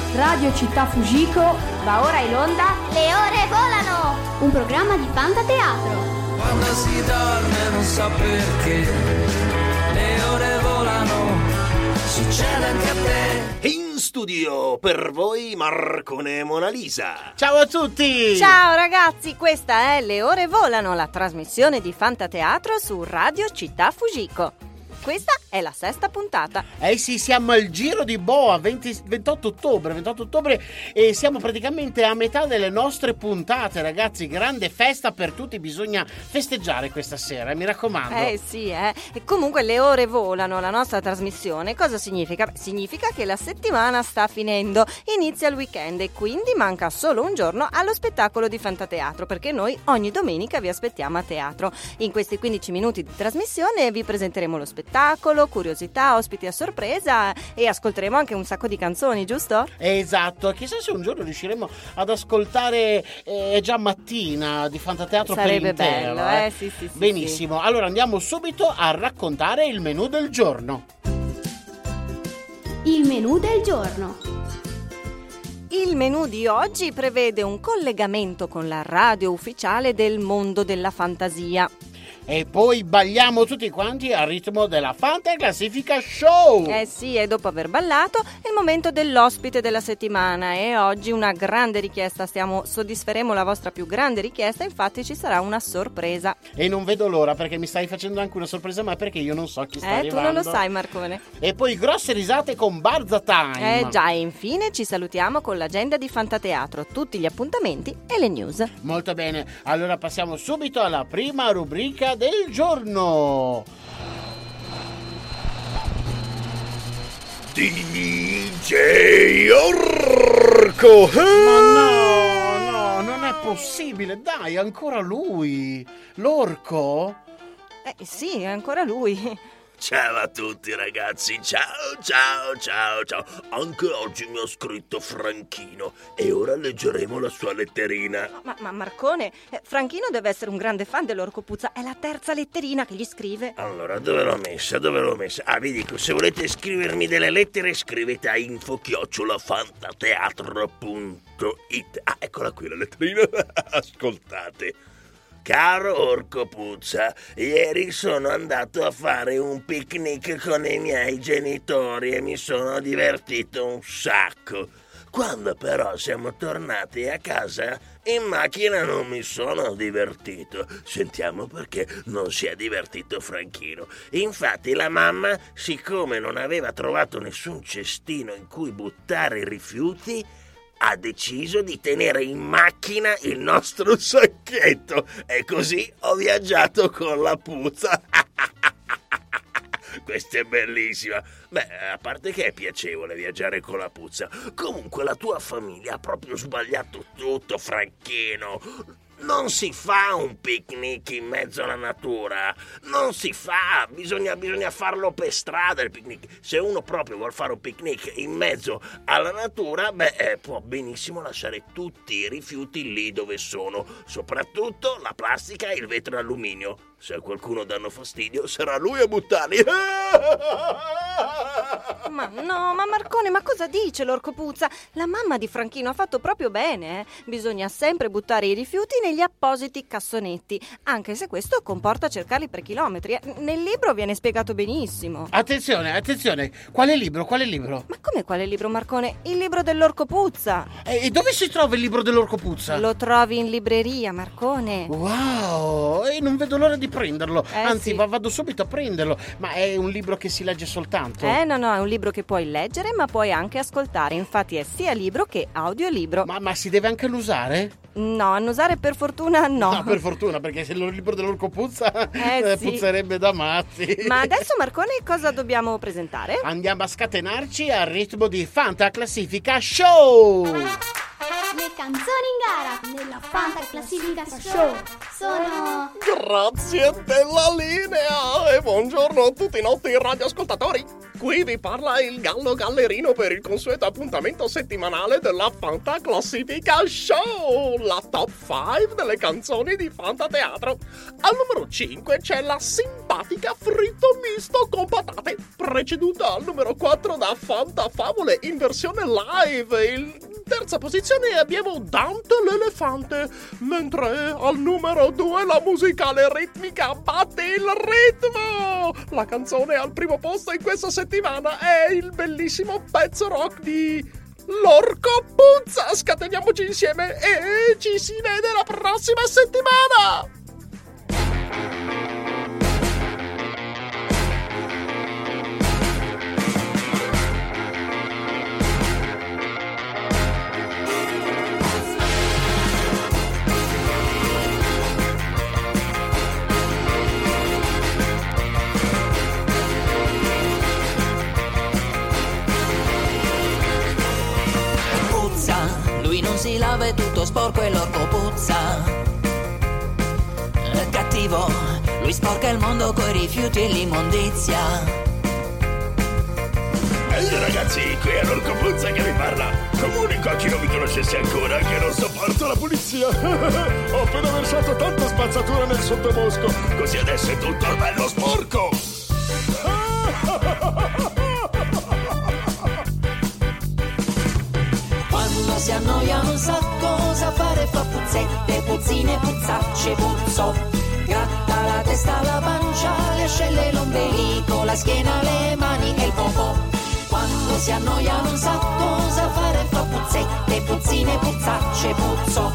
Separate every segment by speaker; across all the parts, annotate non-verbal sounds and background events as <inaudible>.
Speaker 1: di Radio Città Fujiko va ora in onda
Speaker 2: Le ore volano!
Speaker 1: un programma di Fantateatro.
Speaker 3: Quando si dorme non so perché le ore volano, succede anche a te.
Speaker 4: In studio per voi Marcone e Mona Lisa.
Speaker 5: Ciao a tutti!
Speaker 6: Ciao ragazzi, questa è Le Ore Volano, la trasmissione di Fantateatro su Radio Città Fujiko. Questa è la sesta puntata.
Speaker 5: Eh sì, siamo al giro di Boa, 20 28 ottobre, 28 ottobre e siamo praticamente a metà delle nostre puntate, ragazzi. Grande festa per tutti, bisogna festeggiare questa sera, mi raccomando.
Speaker 6: Eh sì, eh. E comunque le ore volano, la nostra trasmissione. Cosa significa? Significa che la settimana sta finendo, inizia il weekend e quindi manca solo un giorno allo spettacolo di Fantateatro, perché noi ogni domenica vi aspettiamo a teatro. In questi 15 minuti di trasmissione vi presenteremo lo spettacolo, curiosità, ospiti a sorpresa e ascolteremo anche un sacco di canzoni, giusto?
Speaker 5: Esatto, chissà se un giorno riusciremo ad ascoltare eh, è già mattina di Fantateatro
Speaker 6: Sarebbe
Speaker 5: per intero.
Speaker 6: bello, eh, sì, sì, sì,
Speaker 5: Benissimo, allora andiamo subito a raccontare il menù del giorno.
Speaker 1: Il menù del giorno.
Speaker 6: Il menù di oggi prevede un collegamento con la radio ufficiale del mondo della fantasia.
Speaker 5: E poi balliamo tutti quanti al ritmo della Fanta Classifica Show.
Speaker 6: Eh sì, e dopo aver ballato è il momento dell'ospite della settimana e oggi una grande richiesta, stiamo, soddisferemo la vostra più grande richiesta, infatti ci sarà una sorpresa.
Speaker 5: E non vedo l'ora perché mi stai facendo anche una sorpresa, ma perché io non so chi sta
Speaker 6: Eh, tu
Speaker 5: arrivando.
Speaker 6: non lo sai Marcone.
Speaker 5: E poi grosse risate con Barza Time.
Speaker 6: Eh già, e infine ci salutiamo con l'agenda di Fantateatro, tutti gli appuntamenti e le news.
Speaker 5: Molto bene, allora passiamo subito alla prima rubrica del giorno.
Speaker 4: DJ Orco.
Speaker 5: Ma no, no, non è possibile, dai, ancora lui. L'orco?
Speaker 6: Eh sì, è ancora lui.
Speaker 4: Ciao a tutti ragazzi, ciao ciao ciao ciao. Anche oggi mi ha scritto Franchino e ora leggeremo la sua letterina.
Speaker 6: Ma, ma Marcone, eh, Franchino deve essere un grande fan dell'Orco Puzza, è la terza letterina che gli scrive.
Speaker 4: Allora, dove l'ho messa? Dove l'ho messa? Ah, vi dico, se volete scrivermi delle lettere, scrivete a info-fantateatro.it Ah, eccola qui la letterina. <laughs> Ascoltate. Caro Orco Puzza, ieri sono andato a fare un picnic con i miei genitori e mi sono divertito un sacco. Quando però siamo tornati a casa, in macchina non mi sono divertito. Sentiamo perché non si è divertito Franchino. Infatti la mamma, siccome non aveva trovato nessun cestino in cui buttare i rifiuti, ha deciso di tenere in macchina il nostro sacchetto e così ho viaggiato con la puzza. <laughs> Questa è bellissima. Beh, a parte che è piacevole viaggiare con la puzza. Comunque la tua famiglia ha proprio sbagliato tutto, Franchino. Non si fa un picnic in mezzo alla natura. Non si fa. Bisogna, bisogna farlo per strada il picnic. Se uno proprio vuole fare un picnic in mezzo alla natura, beh, eh, può benissimo lasciare tutti i rifiuti lì dove sono. Soprattutto la plastica e il vetro alluminio. Se a qualcuno danno fastidio, sarà lui a buttarli. <laughs>
Speaker 6: Ma no, ma Marcone, ma cosa dice l'Orco Puzza? La mamma di Franchino ha fatto proprio bene, eh? Bisogna sempre buttare i rifiuti negli appositi cassonetti, anche se questo comporta cercarli per chilometri. eh. Nel libro viene spiegato benissimo.
Speaker 5: Attenzione, attenzione, quale libro, quale libro?
Speaker 6: Ma come quale libro, Marcone? Il libro dell'Orco Puzza.
Speaker 5: E dove si trova il libro dell'orco puzza?
Speaker 6: Lo trovi in libreria, Marcone.
Speaker 5: Wow, e non vedo l'ora di prenderlo.
Speaker 6: Eh,
Speaker 5: Anzi,
Speaker 6: sì.
Speaker 5: va- vado subito a prenderlo. Ma è un libro che si legge soltanto.
Speaker 6: Eh no no, è un libro che puoi leggere ma puoi anche ascoltare, infatti è sia libro che audiolibro.
Speaker 5: Ma, ma si deve anche annusare?
Speaker 6: No, annusare per fortuna no.
Speaker 5: per fortuna, perché se il libro dell'orco puzza, <laughs>
Speaker 6: Eh,
Speaker 5: eh,
Speaker 6: sì.
Speaker 5: puzzerebbe da matti.
Speaker 6: Ma adesso Marcone cosa dobbiamo presentare?
Speaker 5: Andiamo a scatenarci al ritmo di Fanta Classifica Show!
Speaker 2: Le canzoni in gara nella Fanta Classifica Show sono
Speaker 7: Grazie della linea e buongiorno a tutti i nostri radioascoltatori. Qui vi parla il Gallo Gallerino per il consueto appuntamento settimanale della Fanta Classifica Show, la top 5 delle canzoni di Fanta Teatro. Al numero 5 c'è la simpatica fritto misto con patate, preceduta al numero 4 da Fanta Favole in versione live. In terza posizione abbiamo Dante l'elefante, mentre al numero 2 la musicale ritmica batte il ritmo. La canzone al primo posto in questa settimana è il bellissimo pezzo rock di L'orco puzza! Scateniamoci insieme e ci si vede la prossima settimana!
Speaker 8: Si lava è tutto sporco e l'orco puzza. È cattivo, lui sporca il mondo coi rifiuti e l'immondizia.
Speaker 4: Ehi ragazzi, qui è l'orco puzza che vi parla. Comunico a chi non mi conoscesse ancora che non sopporto la pulizia. <laughs> Ho appena versato tanta spazzatura nel sottobosco, così adesso è tutto bello sporco.
Speaker 8: Puzzacce, puzzo. Gratta la testa, la pancia, le ascelle, l'ombelico, la schiena, le mani e il popò. Quando si annoia non sa cosa fare, fa puzzette, puzzine, puzzacce, puzzo.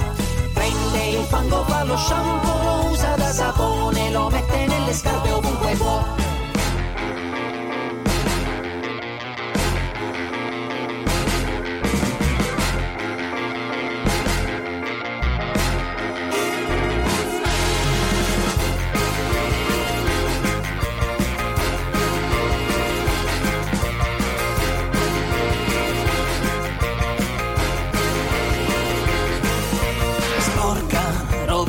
Speaker 8: Prende il fango, fa lo shampoo, lo usa da sapone, lo mette nelle scarpe ovunque può.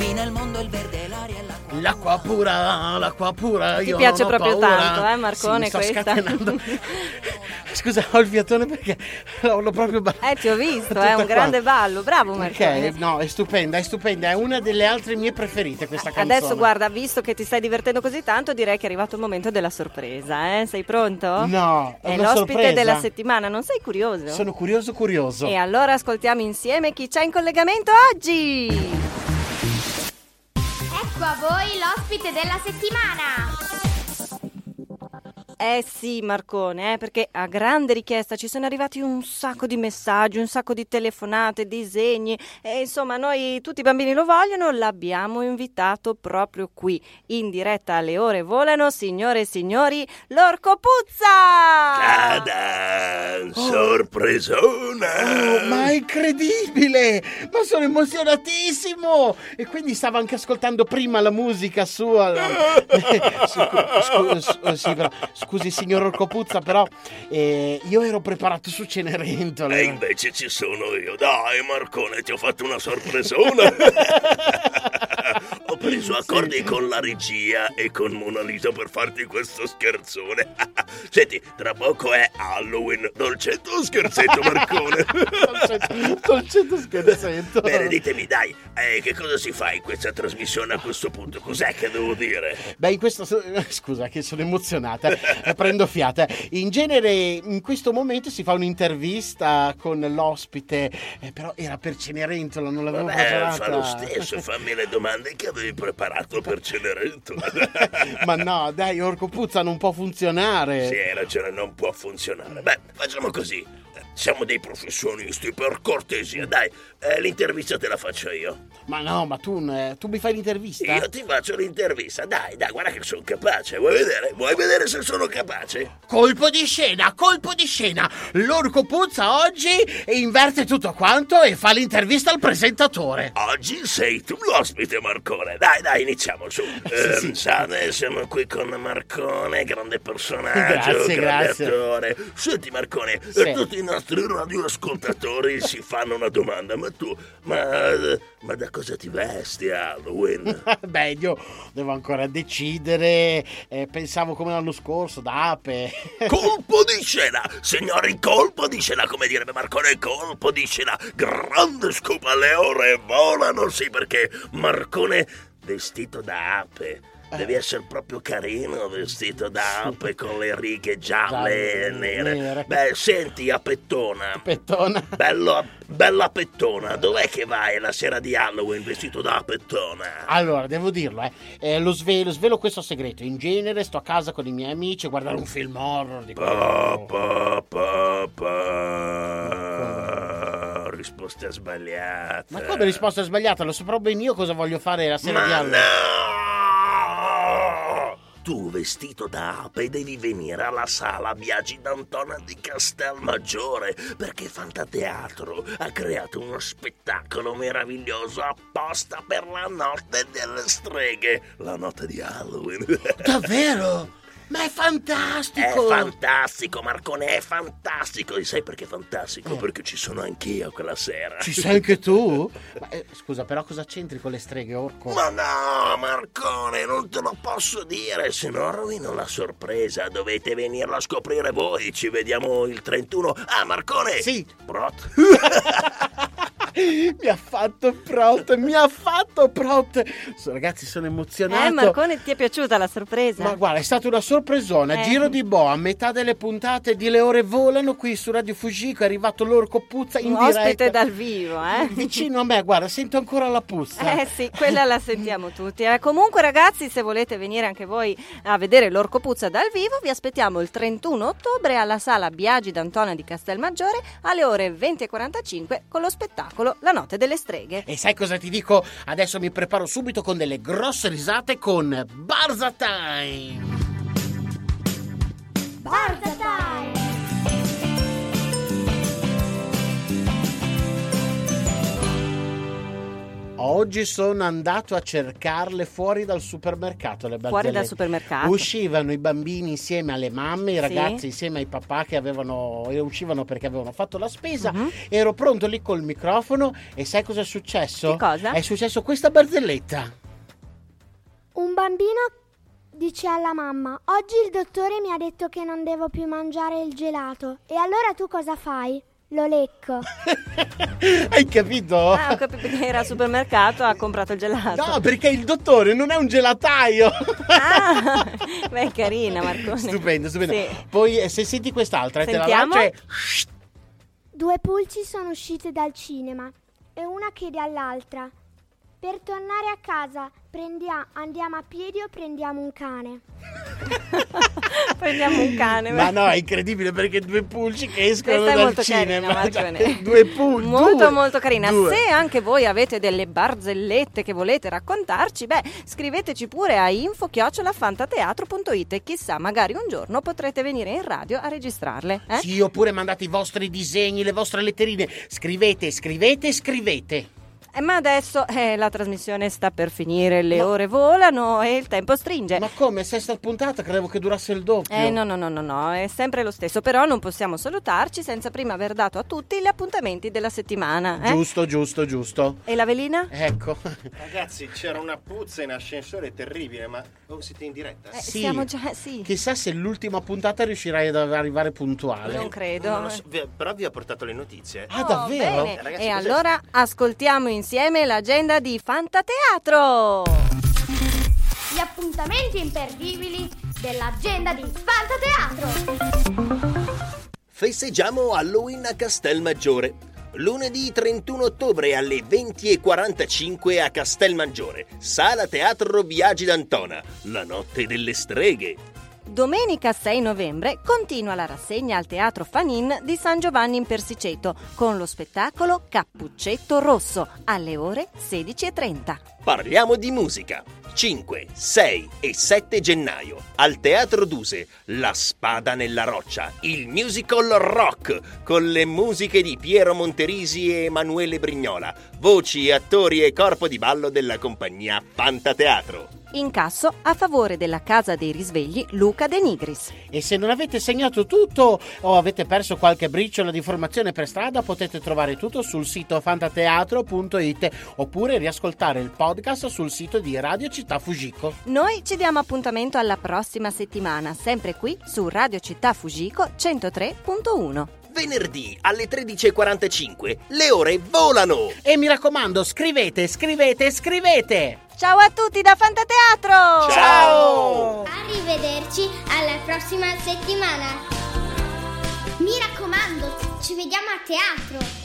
Speaker 8: Rovina il mondo, il verde, l'aria e l'acqua.
Speaker 5: L'acqua pura, l'acqua pura.
Speaker 6: Ti
Speaker 5: io
Speaker 6: piace
Speaker 5: non ho
Speaker 6: proprio
Speaker 5: paura.
Speaker 6: tanto, eh, Marcone,
Speaker 5: Sì, mi sto
Speaker 6: questa?
Speaker 5: scatenando. <laughs> <laughs> Scusa, ho il fiatone perché l'ho, proprio ballato.
Speaker 6: Eh, ti ho visto, <laughs> è un
Speaker 5: qua.
Speaker 6: grande ballo. Bravo Marcone.
Speaker 5: Ok, no, è stupenda, è stupenda, è una delle altre mie preferite questa canzone.
Speaker 6: Adesso guarda, visto che ti stai divertendo così tanto, direi che è arrivato il momento della sorpresa, eh? Sei pronto?
Speaker 5: No, è
Speaker 6: È
Speaker 5: una
Speaker 6: l'ospite
Speaker 5: sorpresa.
Speaker 6: della settimana, non sei curioso?
Speaker 5: Sono curioso curioso.
Speaker 6: E allora ascoltiamo insieme chi c'è in collegamento oggi.
Speaker 2: A voi l'ospite della settimana.
Speaker 6: Eh sì, Marcone, eh, perché a grande richiesta ci sono arrivati un sacco di messaggi, un sacco di telefonate, disegni e insomma noi tutti i bambini lo vogliono, l'abbiamo invitato proprio qui, in diretta alle ore volano, signore e signori, l'Orco Puzza!
Speaker 4: Cadan, sorpresona.
Speaker 5: Oh, ma è incredibile! Ma sono emozionatissimo! E quindi stavo anche ascoltando prima la musica sua. <laughs> <laughs> Scu- scu- sì, però, scusi, signor Orcopuzza, però eh, io ero preparato su Cenerentola.
Speaker 4: E invece ci sono io. Dai, Marcone, ti ho fatto una sorpresona. <laughs> preso accordi con la regia e con Mona Lisa per farti questo scherzone. <laughs> Senti, tra poco è Halloween. Dolcetto o scherzetto, <laughs> Marcone?
Speaker 5: Dolcetto, dolcetto scherzetto.
Speaker 4: Bene, ditemi, dai, eh, che cosa si fa in questa trasmissione a questo punto? Cos'è che devo dire?
Speaker 5: Beh, in questo. <laughs> Scusa, che sono emozionata. eh, Prendo fiata. In genere, in questo momento si fa un'intervista con l'ospite, eh, però era per Cenerentola, non l'avevo
Speaker 4: Vabbè,
Speaker 5: preparata.
Speaker 4: fa lo stesso, fammi le domande che avevi preparato per Cenerentola. <laughs>
Speaker 5: Ma no, dai, Orco Puzza non può funzionare.
Speaker 4: Sì, hai ragione, non può funzionare. Beh, facciamo così. Siamo dei professionisti, per cortesia, dai, eh, l'intervista te la faccio io.
Speaker 5: Ma no, ma tu, eh, tu mi fai l'intervista?
Speaker 4: Io ti faccio l'intervista, dai, dai, guarda che sono capace, vuoi vedere? Vuoi vedere se sono capace?
Speaker 5: Colpo di scena, colpo di scena. L'Orco Puzza oggi inverte tutto quanto e fa l'intervista al presentatore.
Speaker 4: Oggi sei tu l'ospite, Marcone. Dai, dai, iniziamo su. <laughs> Eh,
Speaker 5: sì.
Speaker 4: Salve, siamo qui con Marcone, grande personaggio,
Speaker 5: Grazie,
Speaker 4: grande
Speaker 5: grazie.
Speaker 4: attore. Senti, Marcone,
Speaker 5: Sì.
Speaker 4: eh, tutti i nostri radioascoltatori si fanno una domanda, ma tu, ma, ma da cosa ti vesti Halloween? <laughs>
Speaker 5: Beh, io devo ancora decidere. eh, pensavo come l'anno scorso, da ape. <laughs>
Speaker 4: colpo di scena, signori, colpo di scena, come direbbe Marcone, colpo di scena. Grande scoop alle ore volano, sì, perché Marcone vestito da ape. Devi essere proprio carino, vestito da ape con le righe gialle e nere.
Speaker 5: nere.
Speaker 4: Beh, senti, apettona.
Speaker 5: Pettona.
Speaker 4: Bello, bella pettona, dov'è che vai la sera di Halloween vestito da pettona?
Speaker 5: Allora, devo dirlo, eh. Eh, lo, svelo, svelo questo segreto. In genere sto a casa con i miei amici a guardare un film horror di
Speaker 4: Pa, pa, pa, pa. Risposta sbagliata.
Speaker 5: Ma come risposta sbagliata? Lo saprò ben io cosa voglio fare la sera di
Speaker 4: Ma
Speaker 5: Halloween.
Speaker 4: no! Tu vestito da ape devi venire alla sala Biagi d'Antona di Castelmaggiore perché Fantateatro ha creato uno spettacolo meraviglioso apposta per la notte delle streghe, la notte di Halloween. <laughs>
Speaker 5: Davvero? Ma è
Speaker 4: È
Speaker 5: fantastico!
Speaker 4: fantastico, Marcone, è fantastico. E sai perché è fantastico?
Speaker 5: Eh.
Speaker 4: Perché ci sono anch'io quella sera.
Speaker 5: Ci sei anche tu? <laughs> Ma, eh, scusa, però cosa c'entri con le streghe, Orco?
Speaker 4: Ma no, Marcone, non te lo posso dire, se no rovino la sorpresa. Dovete venirla a scoprire voi. Ci vediamo il 31. Ah, Marcone!
Speaker 5: Sì.
Speaker 4: Prot. <laughs> <laughs>
Speaker 5: mi ha fatto prot, mi ha fatto prot. So, ragazzi, sono emozionato.
Speaker 6: Eh, Marcone, ti è piaciuta la sorpresa?
Speaker 5: Ma guarda, è stata una sorpresona.
Speaker 6: Eh.
Speaker 5: Giro di boa, a metà delle puntate di Le Ore Volano qui su Radio Fugico. È arrivato l'orco puzza in
Speaker 6: Un
Speaker 5: diretta.
Speaker 6: ospite dal vivo, eh?
Speaker 5: Vicino a me, guarda, sento ancora la puzza.
Speaker 6: Eh sì, quella la sentiamo tutti. Eh, comunque ragazzi, se volete venire anche voi a vedere l'Orco Puzza dal vivo, vi aspettiamo il 31 ottobre alla sala Biagi d'Antona di Castelmaggiore alle ore 20.45 con lo spettacolo La Notte delle Streghe.
Speaker 5: E sai cosa ti dico? Adesso mi preparo subito con delle grosse risate con Barza Time.
Speaker 2: Barza
Speaker 5: Oggi sono andato a cercarle fuori dal supermercato. Le
Speaker 6: Fuori dal supermercato.
Speaker 5: Uscivano i bambini insieme alle mamme, i
Speaker 6: Sì.
Speaker 5: ragazzi insieme ai papà che avevano, e uscivano perché avevano fatto la spesa.
Speaker 6: Mhm.
Speaker 5: Ero pronto lì col microfono e sai cosa è successo?
Speaker 6: Che cosa?
Speaker 5: È successo questa barzelletta.
Speaker 2: Un bambino dice alla mamma: Oggi il dottore mi ha detto che non devo più mangiare il gelato. E allora tu cosa fai? Lo lecco. <laughs>
Speaker 5: Hai capito?
Speaker 6: Ah, ho capito che era al supermercato, ha comprato il gelato.
Speaker 5: No, perché il dottore non è un gelataio.
Speaker 6: Ah, beh, è carina Marcone.
Speaker 5: stupendo, stupendo.
Speaker 6: Sì.
Speaker 5: Poi eh, se senti quest'altra, te la
Speaker 6: Sentiamo.
Speaker 5: lancio e-
Speaker 2: Due pulci sono uscite dal cinema e una chiede all'altra: Per tornare a casa prendia- andiamo a piedi o prendiamo un cane? <laughs>
Speaker 6: Prendiamo un cane.
Speaker 5: Ma no, è incredibile perché due pulci che escono
Speaker 6: Questa è
Speaker 5: dal
Speaker 6: molto
Speaker 5: cinema.
Speaker 6: carina, <laughs>
Speaker 5: due pulci.
Speaker 6: Molto molto carina.
Speaker 5: Due.
Speaker 6: Se anche voi avete delle barzellette che volete raccontarci, beh, scriveteci pure a info-fantateatro.it e chissà, magari un giorno potrete venire in radio a registrarle. Eh?
Speaker 5: Sì, oppure mandate i vostri disegni, le vostre letterine. Scrivete, scrivete, scrivete.
Speaker 6: Eh, ma adesso eh, la trasmissione sta per finire, le
Speaker 5: Ma-
Speaker 6: ore volano e il tempo stringe.
Speaker 5: Ma come? Sesta puntata? Credevo che durasse il doppio.
Speaker 6: Eh no, no, no, no, no, è sempre lo stesso, però non possiamo salutarci senza prima aver dato a tutti gli appuntamenti della settimana. eh?
Speaker 5: Giusto, giusto, giusto.
Speaker 6: E la velina?
Speaker 5: Ecco.
Speaker 9: Ragazzi, c'era una puzza in ascensore terribile, ma oh, siete in diretta?
Speaker 6: Eh,
Speaker 5: Sì.
Speaker 6: Siamo già, sì.
Speaker 5: Chissà se l'ultima puntata riuscirai ad arrivare puntuale.
Speaker 6: Non credo.
Speaker 9: Non so, però vi ho portato le notizie.
Speaker 5: Ah,
Speaker 6: Oh,
Speaker 5: davvero?
Speaker 6: bene.
Speaker 9: Ragazzi,
Speaker 6: e allora ascoltiamo insieme l'agenda di Fantateatro.
Speaker 2: Gli appuntamenti imperdibili dell'agenda di Fantateatro!
Speaker 7: Festeggiamo Halloween a Castelmaggiore. Lunedì 31 ottobre alle 20.45 a Castelmaggiore. Sala Teatro Biagi d'Antona. La notte delle streghe.
Speaker 6: Domenica 6 novembre continua la rassegna al Teatro Fanin di San Giovanni in Persiceto con lo spettacolo Cappuccetto Rosso alle ore 16.30.
Speaker 7: Parliamo di musica. 5, 6 e 7 gennaio al Teatro Duse La Spada nella Roccia, il musical rock con le musiche di Piero Monterisi e Emanuele Brignola, voci, attori e corpo di ballo della compagnia Fantateatro.
Speaker 6: Incasso a favore della Casa dei Risvegli Luca De Nigris.
Speaker 5: E se non avete segnato tutto o avete perso qualche briciola di informazione per strada, potete trovare tutto sul sito fantateatro.it oppure riascoltare il podcast sul sito di Radio Città Fugico.
Speaker 6: Noi ci diamo appuntamento alla prossima settimana, sempre qui su Radio Città Fugico 103.1.
Speaker 10: venerdì alle 13.45 le ore volano.
Speaker 5: E mi raccomando, scrivete, scrivete, scrivete.
Speaker 6: Ciao a tutti da Fantateatro!
Speaker 5: Ciao!
Speaker 11: Arrivederci alla prossima settimana. Mi raccomando, ci vediamo a teatro.